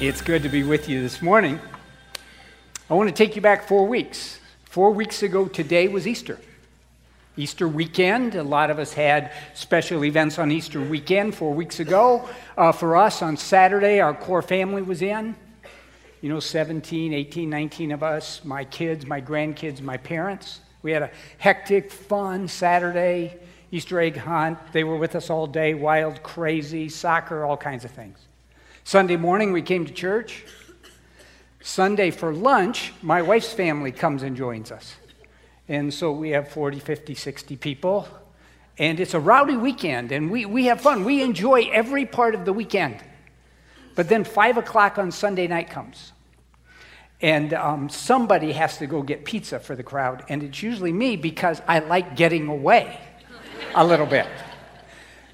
It's good to be with you this morning. I want to take you back four weeks. Four weeks ago today was Easter. Easter weekend. A lot of us had special events on Easter weekend four weeks ago. Uh, for us, on Saturday, our core family was in. You know, 17, 18, 19 of us, my kids, my grandkids, my parents. We had a hectic, fun Saturday Easter egg hunt. They were with us all day, wild, crazy, soccer, all kinds of things. Sunday morning, we came to church. Sunday for lunch, my wife's family comes and joins us. And so we have 40, 50, 60 people. And it's a rowdy weekend, and we, we have fun. We enjoy every part of the weekend. But then 5 o'clock on Sunday night comes. And um, somebody has to go get pizza for the crowd. And it's usually me because I like getting away a little bit.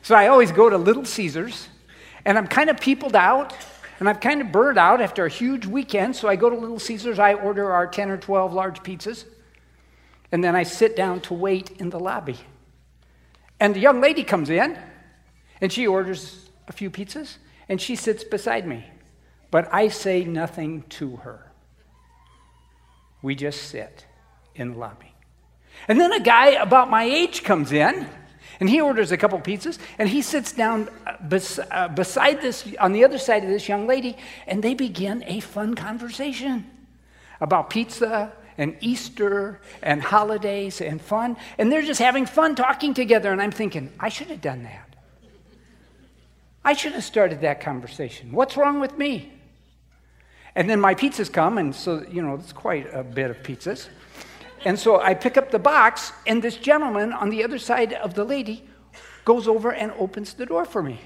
So I always go to Little Caesars and I'm kind of peopled out, and I'm kind of burned out after a huge weekend. So I go to Little Caesars, I order our 10 or 12 large pizzas, and then I sit down to wait in the lobby. And the young lady comes in, and she orders a few pizzas, and she sits beside me. But I say nothing to her. We just sit in the lobby. And then a guy about my age comes in and he orders a couple pizzas, and he sits down uh, bes- uh, beside this, on the other side of this young lady, and they begin a fun conversation about pizza and Easter and holidays and fun. And they're just having fun talking together. And I'm thinking, I should have done that. I should have started that conversation. What's wrong with me? And then my pizzas come, and so, you know, it's quite a bit of pizzas. And so I pick up the box, and this gentleman on the other side of the lady goes over and opens the door for me.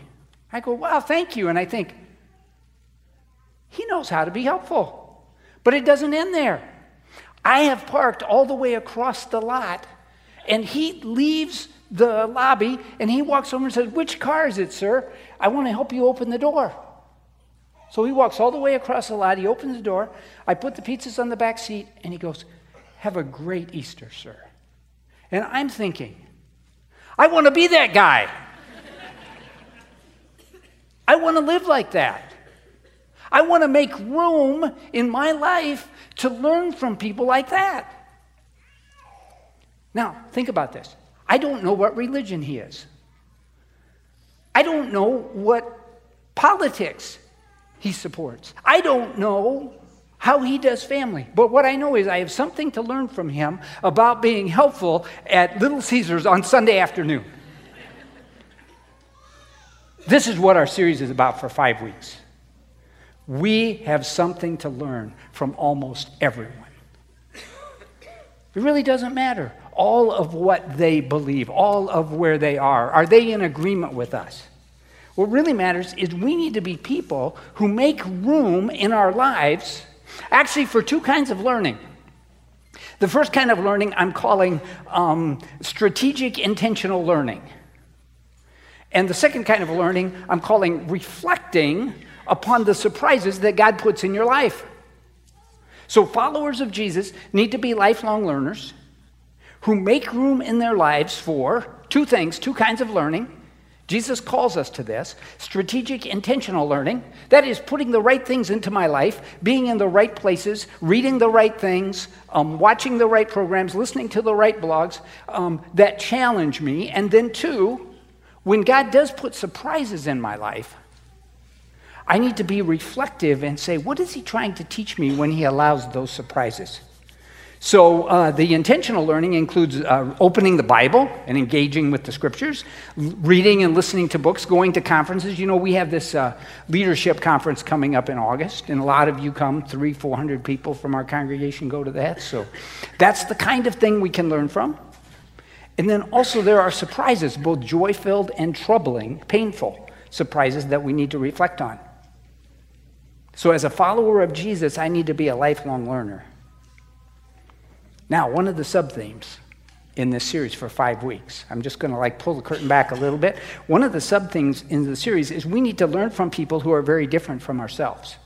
I go, wow, thank you. And I think, he knows how to be helpful. But it doesn't end there. I have parked all the way across the lot, and he leaves the lobby and he walks over and says, Which car is it, sir? I want to help you open the door. So he walks all the way across the lot, he opens the door, I put the pizzas on the back seat, and he goes, have a great Easter, sir. And I'm thinking, I want to be that guy. I want to live like that. I want to make room in my life to learn from people like that. Now, think about this. I don't know what religion he is. I don't know what politics he supports. I don't know how he does family. But what I know is I have something to learn from him about being helpful at Little Caesars on Sunday afternoon. this is what our series is about for five weeks. We have something to learn from almost everyone. It really doesn't matter all of what they believe, all of where they are. Are they in agreement with us? What really matters is we need to be people who make room in our lives Actually, for two kinds of learning. The first kind of learning I'm calling um, strategic intentional learning. And the second kind of learning I'm calling reflecting upon the surprises that God puts in your life. So, followers of Jesus need to be lifelong learners who make room in their lives for two things, two kinds of learning Jesus calls us to this strategic, intentional learning. That is, putting the right things into my life, being in the right places, reading the right things, um, watching the right programs, listening to the right blogs um, that challenge me. And then, two, when God does put surprises in my life, I need to be reflective and say, what is He trying to teach me when He allows those surprises? So, uh, the intentional learning includes uh, opening the Bible and engaging with the scriptures, reading and listening to books, going to conferences. You know, we have this uh, leadership conference coming up in August, and a lot of you come, three, 400 people from our congregation go to that. So, that's the kind of thing we can learn from. And then also, there are surprises, both joy filled and troubling, painful surprises that we need to reflect on. So, as a follower of Jesus, I need to be a lifelong learner. Now, one of the sub themes in this series for five weeks, I'm just going to like pull the curtain back a little bit. One of the sub themes in the series is we need to learn from people who are very different from ourselves.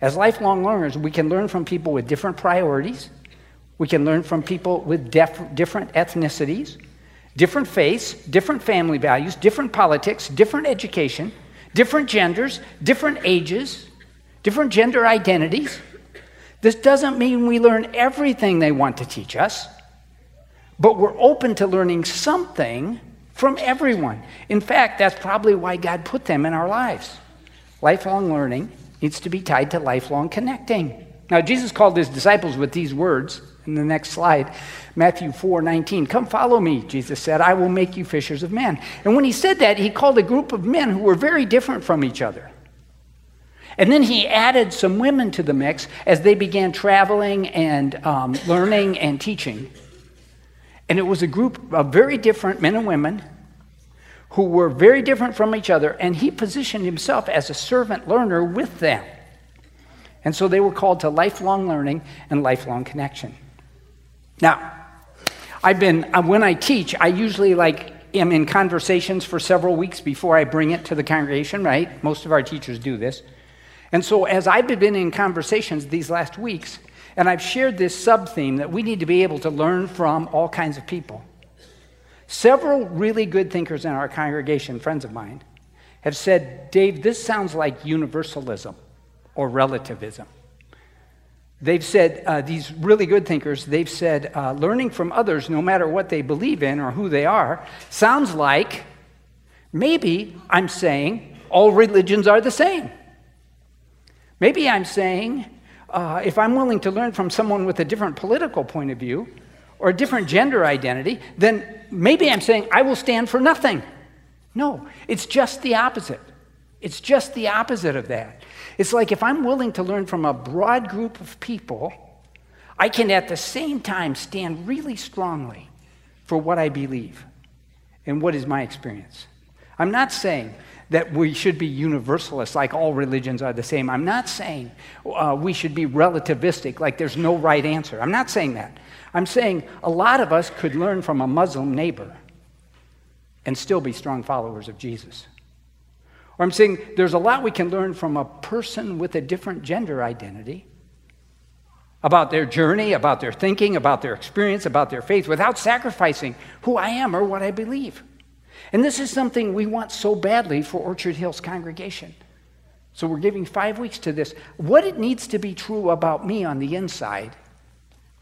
As lifelong learners, we can learn from people with different priorities. We can learn from people with def- different ethnicities, different faiths, different family values, different politics, different education, different genders, different ages, different gender identities. This doesn't mean we learn everything they want to teach us, but we're open to learning something from everyone. In fact, that's probably why God put them in our lives. Lifelong learning needs to be tied to lifelong connecting. Now, Jesus called his disciples with these words in the next slide Matthew 4 19. Come follow me, Jesus said. I will make you fishers of men. And when he said that, he called a group of men who were very different from each other. And then he added some women to the mix as they began traveling and um, learning and teaching. And it was a group of very different men and women who were very different from each other, and he positioned himself as a servant learner with them. And so they were called to lifelong learning and lifelong connection. Now, I've been, uh, when I teach, I usually like am in conversations for several weeks before I bring it to the congregation, right? Most of our teachers do this. And so as I've been in conversations these last weeks, and I've shared this sub theme that we need to be able to learn from all kinds of people. Several really good thinkers in our congregation, friends of mine, have said, Dave, this sounds like universalism or relativism. They've said, uh, these really good thinkers, they've said, uh, learning from others, no matter what they believe in or who they are, sounds like maybe I'm saying all religions are the same. Maybe I'm saying uh, if I'm willing to learn from someone with a different political point of view or a different gender identity, then maybe I'm saying I will stand for nothing. No, it's just the opposite. It's just the opposite of that. It's like if I'm willing to learn from a broad group of people, I can at the same time stand really strongly for what I believe and what is my experience. I'm not saying that we should be universalists, like all religions are the same. I'm not saying uh, we should be relativistic, like there's no right answer. I'm not saying that. I'm saying a lot of us could learn from a Muslim neighbor and still be strong followers of Jesus. Or I'm saying there's a lot we can learn from a person with a different gender identity about their journey, about their thinking, about their experience, about their faith, without sacrificing who I am or what I believe. And this is something we want so badly for Orchard Hills congregation. So we're giving five weeks to this. What it needs to be true about me on the inside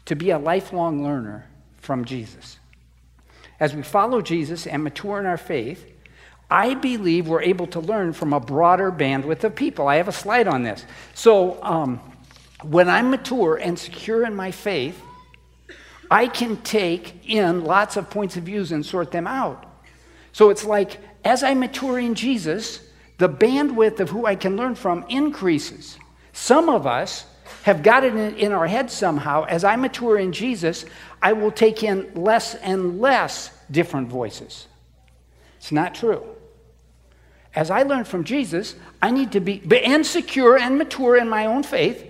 to be a lifelong learner from Jesus. As we follow Jesus and mature in our faith, I believe we're able to learn from a broader bandwidth of people. I have a slide on this. So um, when I'm mature and secure in my faith, I can take in lots of points of views and sort them out. So it's like as I mature in Jesus, the bandwidth of who I can learn from increases. Some of us have got it in, our head somehow. As I mature in Jesus, I will take in less and less different voices. It's not true. As I learn from Jesus, I need to be and secure and mature in my own faith.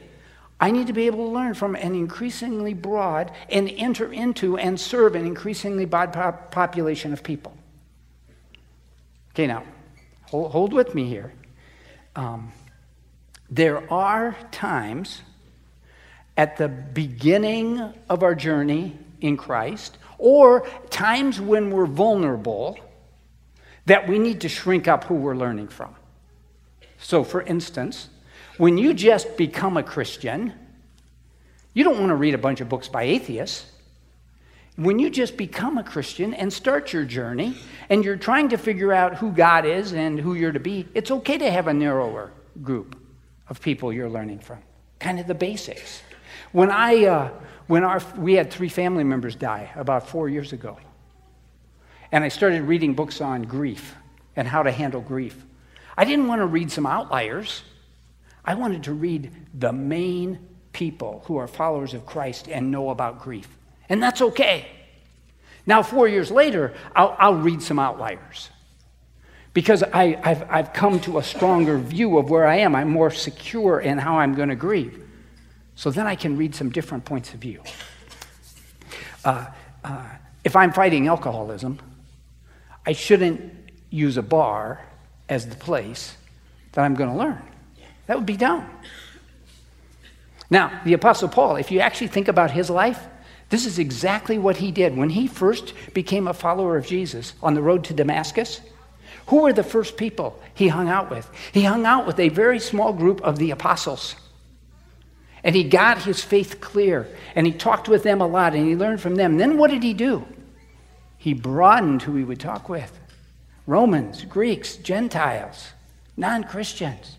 I need to be able to learn from an increasingly broad and enter into and serve an increasingly broad population of people. Okay, now, hold, hold with me here. Um, there are times at the beginning of our journey in Christ, or times when we're vulnerable, that we need to shrink up who we're learning from. So, for instance, when you just become a Christian, you don't want to read a bunch of books by atheists when you just become a Christian and start your journey and you're trying to figure out who God is and who you're to be, it's okay to have a narrower group of people you're learning from. Kind of the basics. When I, uh, when our, we had three family members die about four years ago, and I started reading books on grief and how to handle grief, I didn't want to read some outliers. I wanted to read the main people who are followers of Christ and know about grief. And that's okay. Now, four years later, I'll, I'll read some outliers because I, have I've come to a stronger view of where I am. I'm more secure in how I'm going to grieve. So then I can read some different points of view. Uh, uh, if I'm fighting alcoholism, I shouldn't use a bar as the place that I'm going to learn. That would be dumb. Now, the Apostle Paul, if you actually think about his life, this is exactly what he did. When he first became a follower of Jesus on the road to Damascus, Who were the first people he hung out with? He hung out with a very small group of the apostles. And he got his faith clear, and he talked with them a lot, and he learned from them. Then what did he do? He broadened who he would talk with Romans, Greeks, Gentiles, non Christians.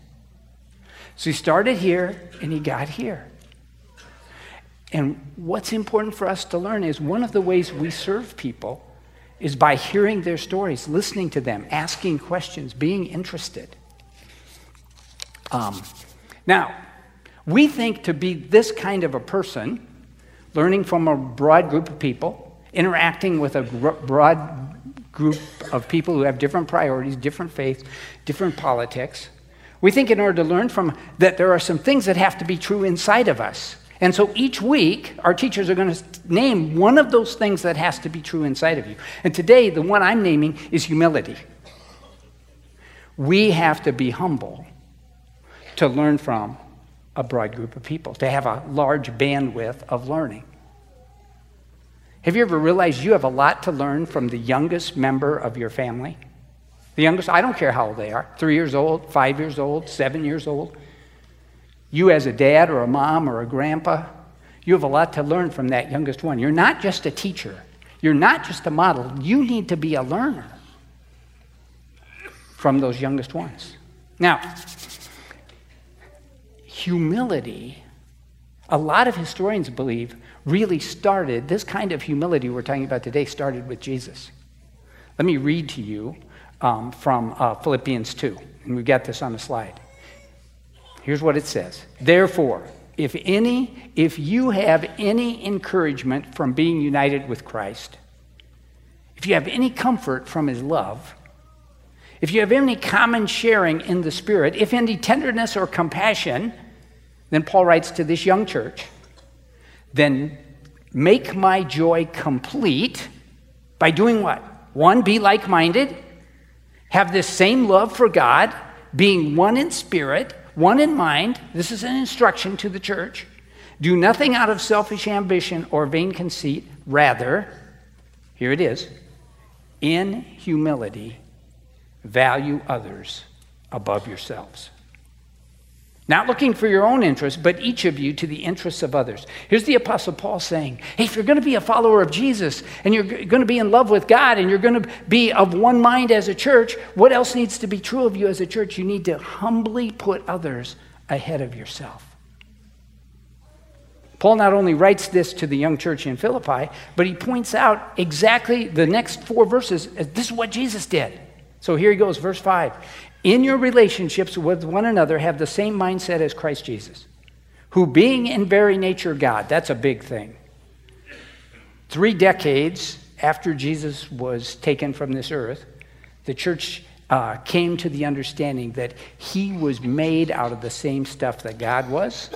So he started here, and he got here. And what's important for us to learn is one of the ways we serve people is by hearing their stories, listening to them, asking questions, being interested. Um, now, we think to be this kind of a person, learning from a broad group of people, interacting with a gr- broad group of people who have different priorities, different faiths, different politics, we think in order to learn from that there are some things that have to be true inside of us. And so each week, our teachers are going to name one of those things that has to be true inside of you. And today, the one I'm naming is humility. We have to be humble to learn from a broad group of people, to have a large bandwidth of learning. Have you ever realized you have a lot to learn from the youngest member of your family? The youngest, I don't care how old they are three years old, five years old, seven years old. You, as a dad or a mom or a grandpa, you have a lot to learn from that youngest one. You're not just a teacher, you're not just a model. You need to be a learner from those youngest ones. Now, humility, a lot of historians believe, really started, this kind of humility we're talking about today started with Jesus. Let me read to you um, from uh, Philippians 2, and we've got this on the slide. Here's what it says Therefore, if any, if you have any encouragement from being united with Christ, if you have any comfort from his love, if you have any common sharing in the Spirit, if any tenderness or compassion, then Paul writes to this young church, then make my joy complete by doing what? One, be like minded, have this same love for God, being one in spirit one in mind. This is an instruction to the church. Do nothing out of selfish ambition or vain conceit. Rather, here it is in humility, value others above yourselves. Not looking for your own interest, but each of you to the interests of others. Here's the Apostle Paul saying Hey, if you're going to be a follower of Jesus and you're going to be in love with God and you're going to be of one mind as a church, what else needs to be true of you as a church? You need to humbly put others ahead of yourself. Paul not only writes this to the young church in Philippi, but he points out exactly the next four verses. This is what Jesus did. So here he goes, verse 5 in your relationships with one another have the same mindset as Christ Jesus, who, being in very nature God, that's a big thing. Three decades after Jesus was taken from this earth, the church uh, came to the understanding that he was made out of the same stuff that God was,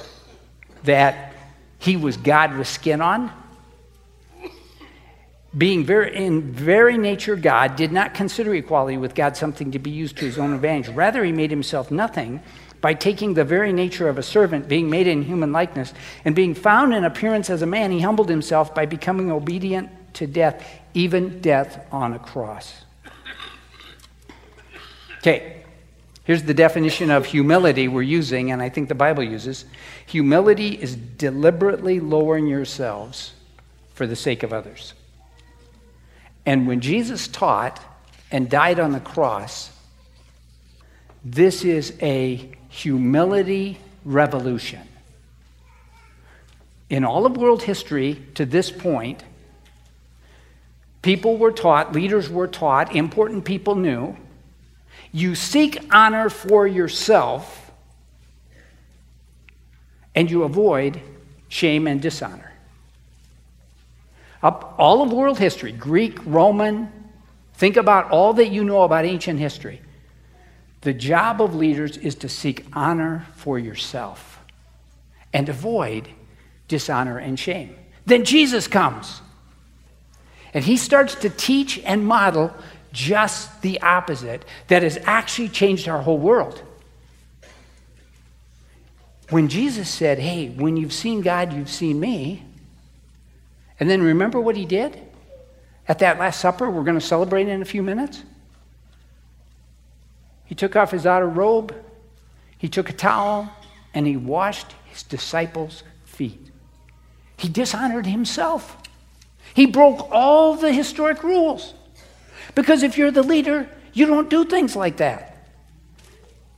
that he was God with skin on, being very, in very nature God, did not consider equality with God something to be used to his own advantage. Rather, he made himself nothing by taking the very nature of a servant, being made in human likeness, and being found in appearance as a man, he humbled himself by becoming obedient to death, even death on a cross. Okay, here's the definition of humility we're using, and I think the Bible uses. Humility is deliberately lowering yourselves for the sake of others. And when Jesus taught and died on the cross, this is a humility revolution. In all of world history to this point, people were taught, leaders were taught, important people knew, you seek honor for yourself and you avoid shame and dishonor. Up all of world history, Greek, Roman, think about all that you know about ancient history. The job of leaders is to seek honor for yourself and avoid dishonor and shame. Then Jesus comes. And he starts to teach and model just the opposite that has actually changed our whole world. When Jesus said, Hey, when you've seen God, you've seen me, and then remember what he did at that Last Supper we're going to celebrate in a few minutes? He took off his outer robe, he took a towel, and he washed his disciples' feet. He dishonored himself. He broke all the historic rules. Because if you're the leader, you don't do things like that.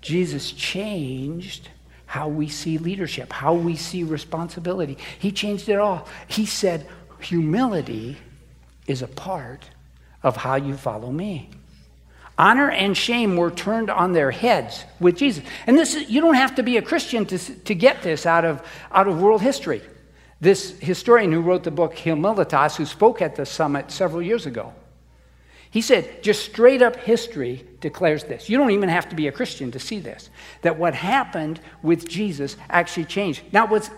Jesus changed how we see leadership, how we see responsibility. He changed it all. He said, humility is a part of how you follow me. Honor and shame were turned on their heads with Jesus. And this is, you don't have to be a Christian to, to get this out of, out of world history. This historian who wrote the book Humilitas, who spoke at the summit several years ago, he said, just straight up history declares this. You don't even have to be a Christian to see this. That what happened with Jesus actually changed. Now, what's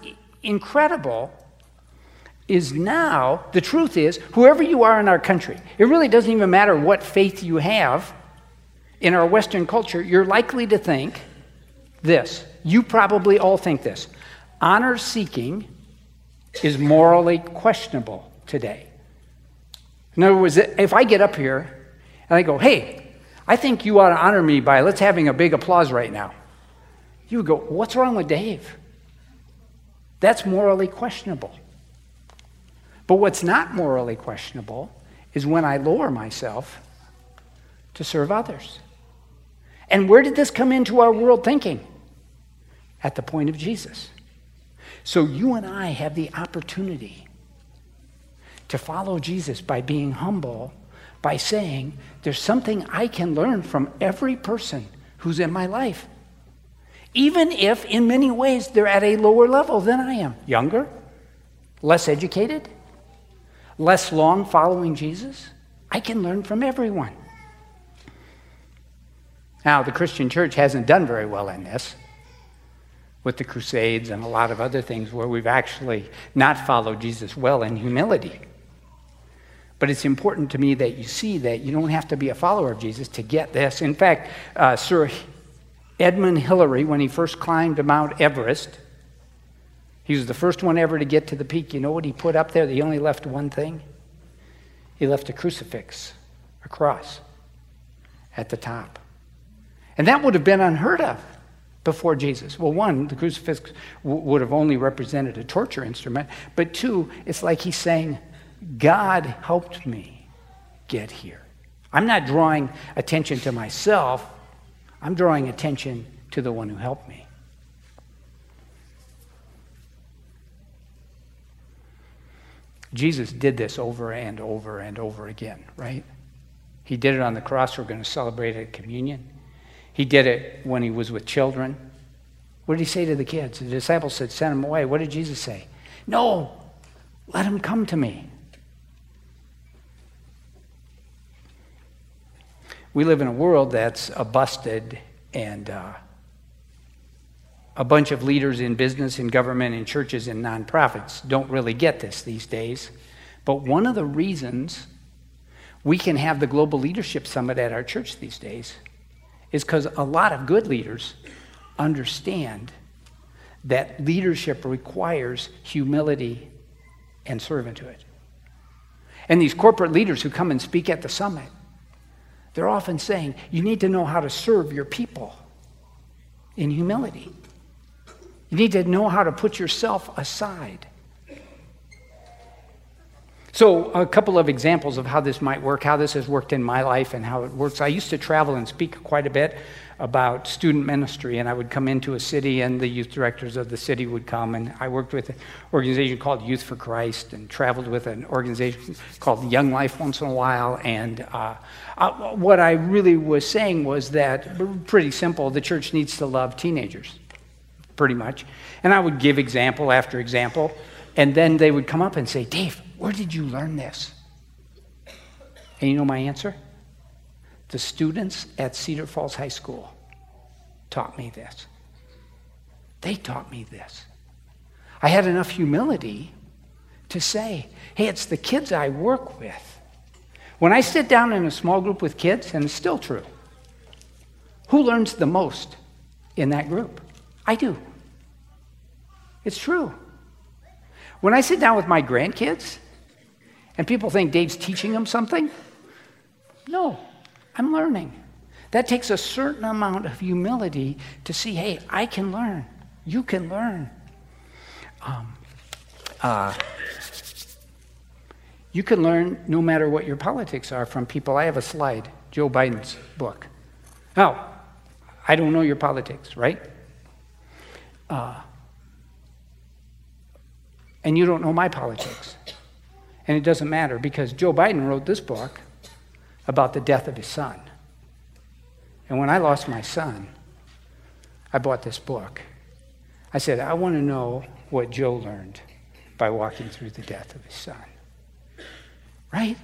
incredible is now, the truth is, whoever you are in our country, it really doesn't even matter what faith you have in our Western culture, you're likely to think this. You probably all think this. Honor seeking is morally questionable today. In other words, if I get up here and I go, hey, I think you ought to honor me by let's having a big applause right now. You would go, what's wrong with Dave? That's morally questionable. But what's not morally questionable is when I lower myself to serve others. And where did this come into our world thinking? At the point of Jesus. So you and I have the opportunity to follow Jesus by being humble, by saying, There's something I can learn from every person who's in my life. Even if, in many ways, they're at a lower level than I am younger, less educated, less long following Jesus. I can learn from everyone. Now, the Christian church hasn't done very well in this with the Crusades and a lot of other things where we've actually not followed Jesus well in humility. But it's important to me that you see that you don't have to be a follower of Jesus to get this. In fact, uh, Sir Edmund Hillary, when he first climbed Mount Everest, he was the first one ever to get to the peak. You know what he put up there? He only left one thing. He left a crucifix, a cross, at the top. And that would have been unheard of before Jesus. Well, one, the crucifix w- would have only represented a torture instrument, but two, it's like he's saying, God helped me get here. I'm not drawing attention to myself, I'm drawing attention to the one who helped me. Jesus did this over and over and over again, right? He did it on the cross. We're going to celebrate at communion. He did it when he was with children. What did he say to the kids? The disciples said, Send them away. What did Jesus say? No, let them come to me. We live in a world that's a busted and uh, a bunch of leaders in business and government and churches and nonprofits don't really get this these days. But one of the reasons we can have the Global Leadership Summit at our church these days is because a lot of good leaders understand that leadership requires humility and servanthood. And these corporate leaders who come and speak at the summit, they're often saying, you need to know how to serve your people in humility. You need to know how to put yourself aside. So, a couple of examples of how this might work, how this has worked in my life, and how it works. I used to travel and speak quite a bit about student ministry, and I would come into a city, and the youth directors of the city would come. And I worked with an organization called Youth for Christ, and traveled with an organization called Young Life once in a while. And uh, uh, what I really was saying was that, pretty simple, the church needs to love teenagers, pretty much. And I would give example after example, and then they would come up and say, Dave, where did you learn this? And you know my answer? The students at Cedar Falls High School taught me this. They taught me this. I had enough humility to say, hey, it's the kids I work with. When I sit down in a small group with kids, and it's still true, who learns the most in that group? I do. It's true. When I sit down with my grandkids, and people think Dave's teaching them something, no, I'm learning. That takes a certain amount of humility to see, hey, I can learn. You can learn. Um, uh, you can learn no matter what your politics are from people. I have a slide, Joe Biden's book. Now, I don't know your politics, right? Uh, and you don't know my politics. And it doesn't matter because Joe Biden wrote this book about the death of his son. And when I lost my son, I bought this book. I said, I want to know what Joe learned by walking through the death of his son. Right?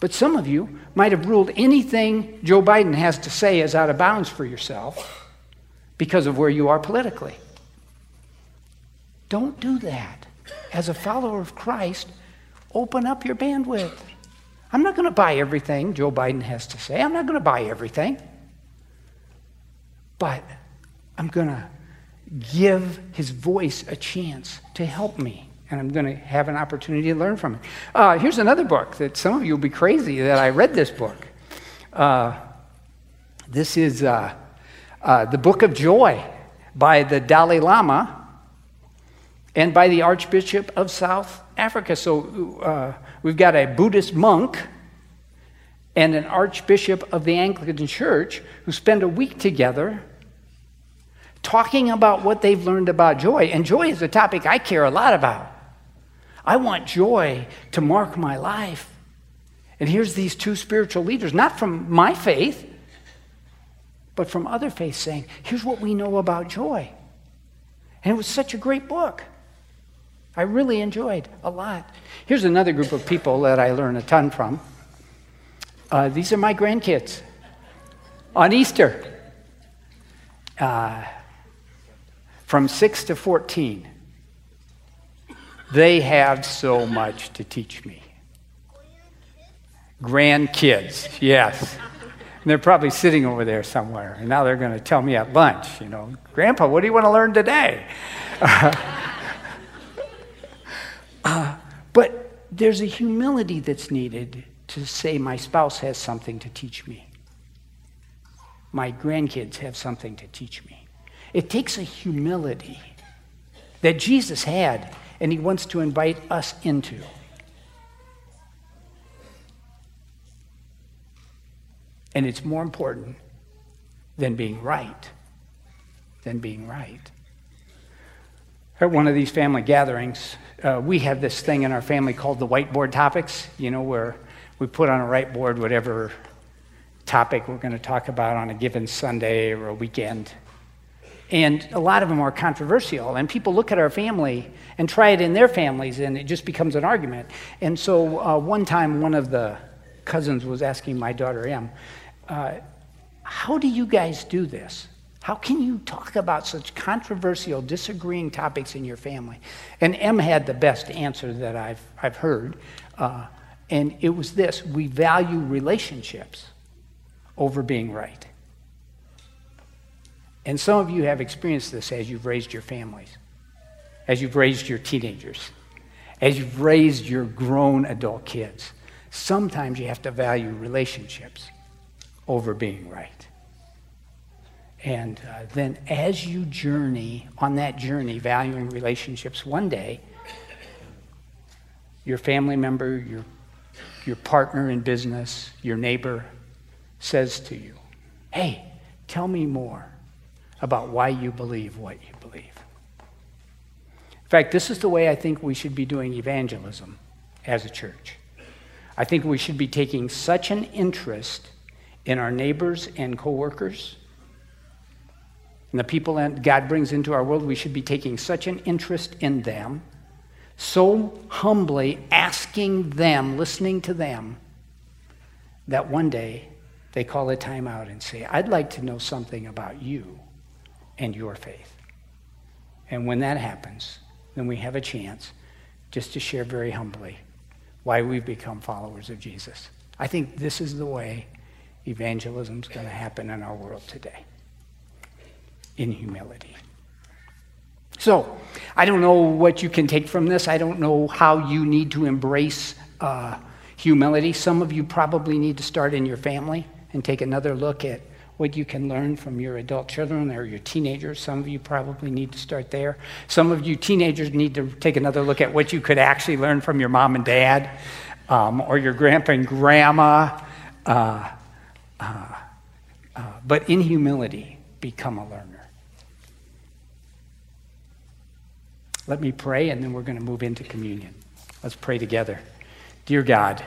But some of you might have ruled anything Joe Biden has to say as out of bounds for yourself because of where you are politically. Don't do that. As a follower of Christ, open up your bandwidth. I'm not going to buy everything Joe Biden has to say. I'm not going to buy everything. But I'm going to give his voice a chance to help me. And I'm going to have an opportunity to learn from it. Uh, here's another book that some of you will be crazy that I read this book. Uh, this is uh, uh The Book of Joy by the Dalai Lama and by the Archbishop of South Africa. So uh, we've got a Buddhist monk and an Archbishop of the Anglican Church who spend a week together talking about what they've learned about joy. And joy is a topic I care a lot about. I want joy to mark my life. And here's these two spiritual leaders, not from my faith, but from other faiths, saying, here's what we know about joy. And it was such a great book. I really enjoyed a lot. Here's another group of people that I learn a ton from. Uh, these are my grandkids on Easter. Uh, from 6 to 14, they have so much to teach me. Grandkids, yes. And they're probably sitting over there somewhere, and now they're going to tell me at lunch, you know, Grandpa, what do you want to learn today? uh, but there's a humility that's needed to say, my spouse has something to teach me. My grandkids have something to teach me. It takes a humility that Jesus had and he wants to invite us into. And it's more important than being right. Than being right. At one of these family gatherings, uh, we have this thing in our family called the whiteboard topics, you know, where we put on a whiteboard whatever topic we're going to talk about on a given Sunday or a weekend. And a lot of them are controversial. And people look at our family and try it in their families, and it just becomes an argument. And so uh, one time, one of the cousins was asking my daughter, Em, uh, how do you guys do this? How can you talk about such controversial, disagreeing topics in your family? And Em had the best answer that I've, I've heard. Uh, and it was this we value relationships over being right. And some of you have experienced this as you've raised your families, as you've raised your teenagers, as you've raised your grown adult kids. Sometimes you have to value relationships over being right. And uh, then as you journey on that journey, valuing relationships, one day, your family member, your, your partner in business, your neighbor says to you, Hey, tell me more about why you believe what you believe. In fact, this is the way I think we should be doing evangelism as a church. I think we should be taking such an interest in our neighbors and coworkers and the people that God brings into our world, we should be taking such an interest in them, so humbly asking them, listening to them, that one day they call a time out and say, I'd like to know something about you and your faith. And when that happens, then we have a chance just to share very humbly why we've become followers of Jesus. I think this is the way evangelism is going to happen in our world today in humility. So, I don't know what you can take from this. I don't know how you need to embrace uh, humility. Some of you probably need to start in your family and take another look at what you can learn from your adult children or your teenagers. Some of you probably need to start there. Some of you teenagers need to take another look at what you could actually learn from your mom and dad um, or your grandpa and grandma. Uh, uh, uh, but in humility, become a learner. Let me pray, and then we're going to move into communion. Let's pray together. Dear God,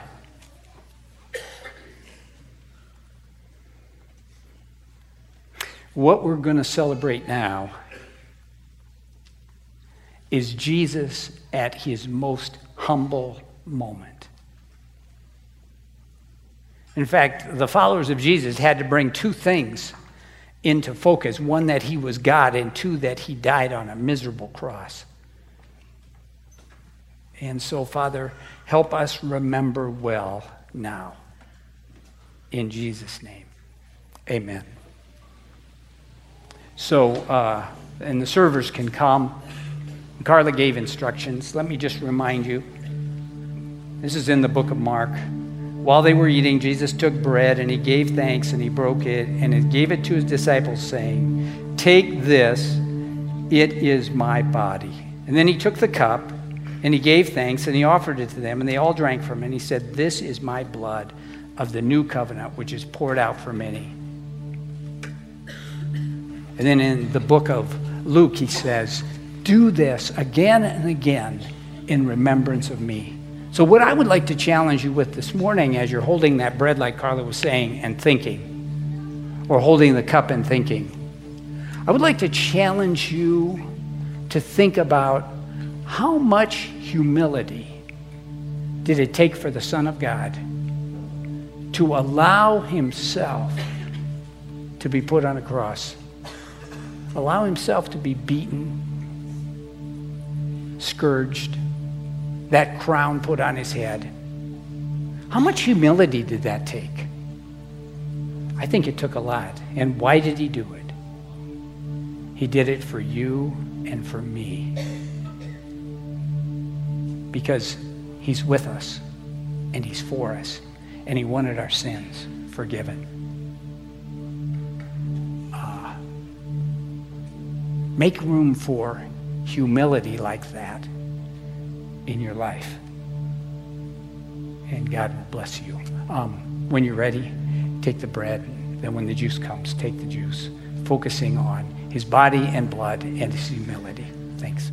what we're going to celebrate now is Jesus at his most humble moment. In fact, the followers of Jesus had to bring two things into focus one, that he was God, and two, that he died on a miserable cross. And so, Father, help us remember well now. In Jesus' name, amen. So, uh, and the servers can come. Carla gave instructions. Let me just remind you this is in the book of Mark. While they were eating, Jesus took bread and he gave thanks and he broke it and he gave it to his disciples, saying, Take this, it is my body. And then he took the cup and he gave thanks and he offered it to them, and they all drank from it. And he said, This is my blood of the new covenant, which is poured out for many. And then in the book of Luke, he says, Do this again and again in remembrance of me. So, what I would like to challenge you with this morning as you're holding that bread, like Carla was saying, and thinking, or holding the cup and thinking, I would like to challenge you to think about how much humility did it take for the Son of God to allow himself to be put on a cross, allow himself to be beaten, scourged, that crown put on his head? How much humility did that take? I think it took a lot. And why did he do it? He did it for you and for me because He's with us and He's for us and He wanted our sins forgiven. Uh, make room for humility like that in your life. And God will bless you. Um, when you're ready, take the bread. Then, when the juice comes, take the juice, focusing on his body and blood and his humility. Thanks.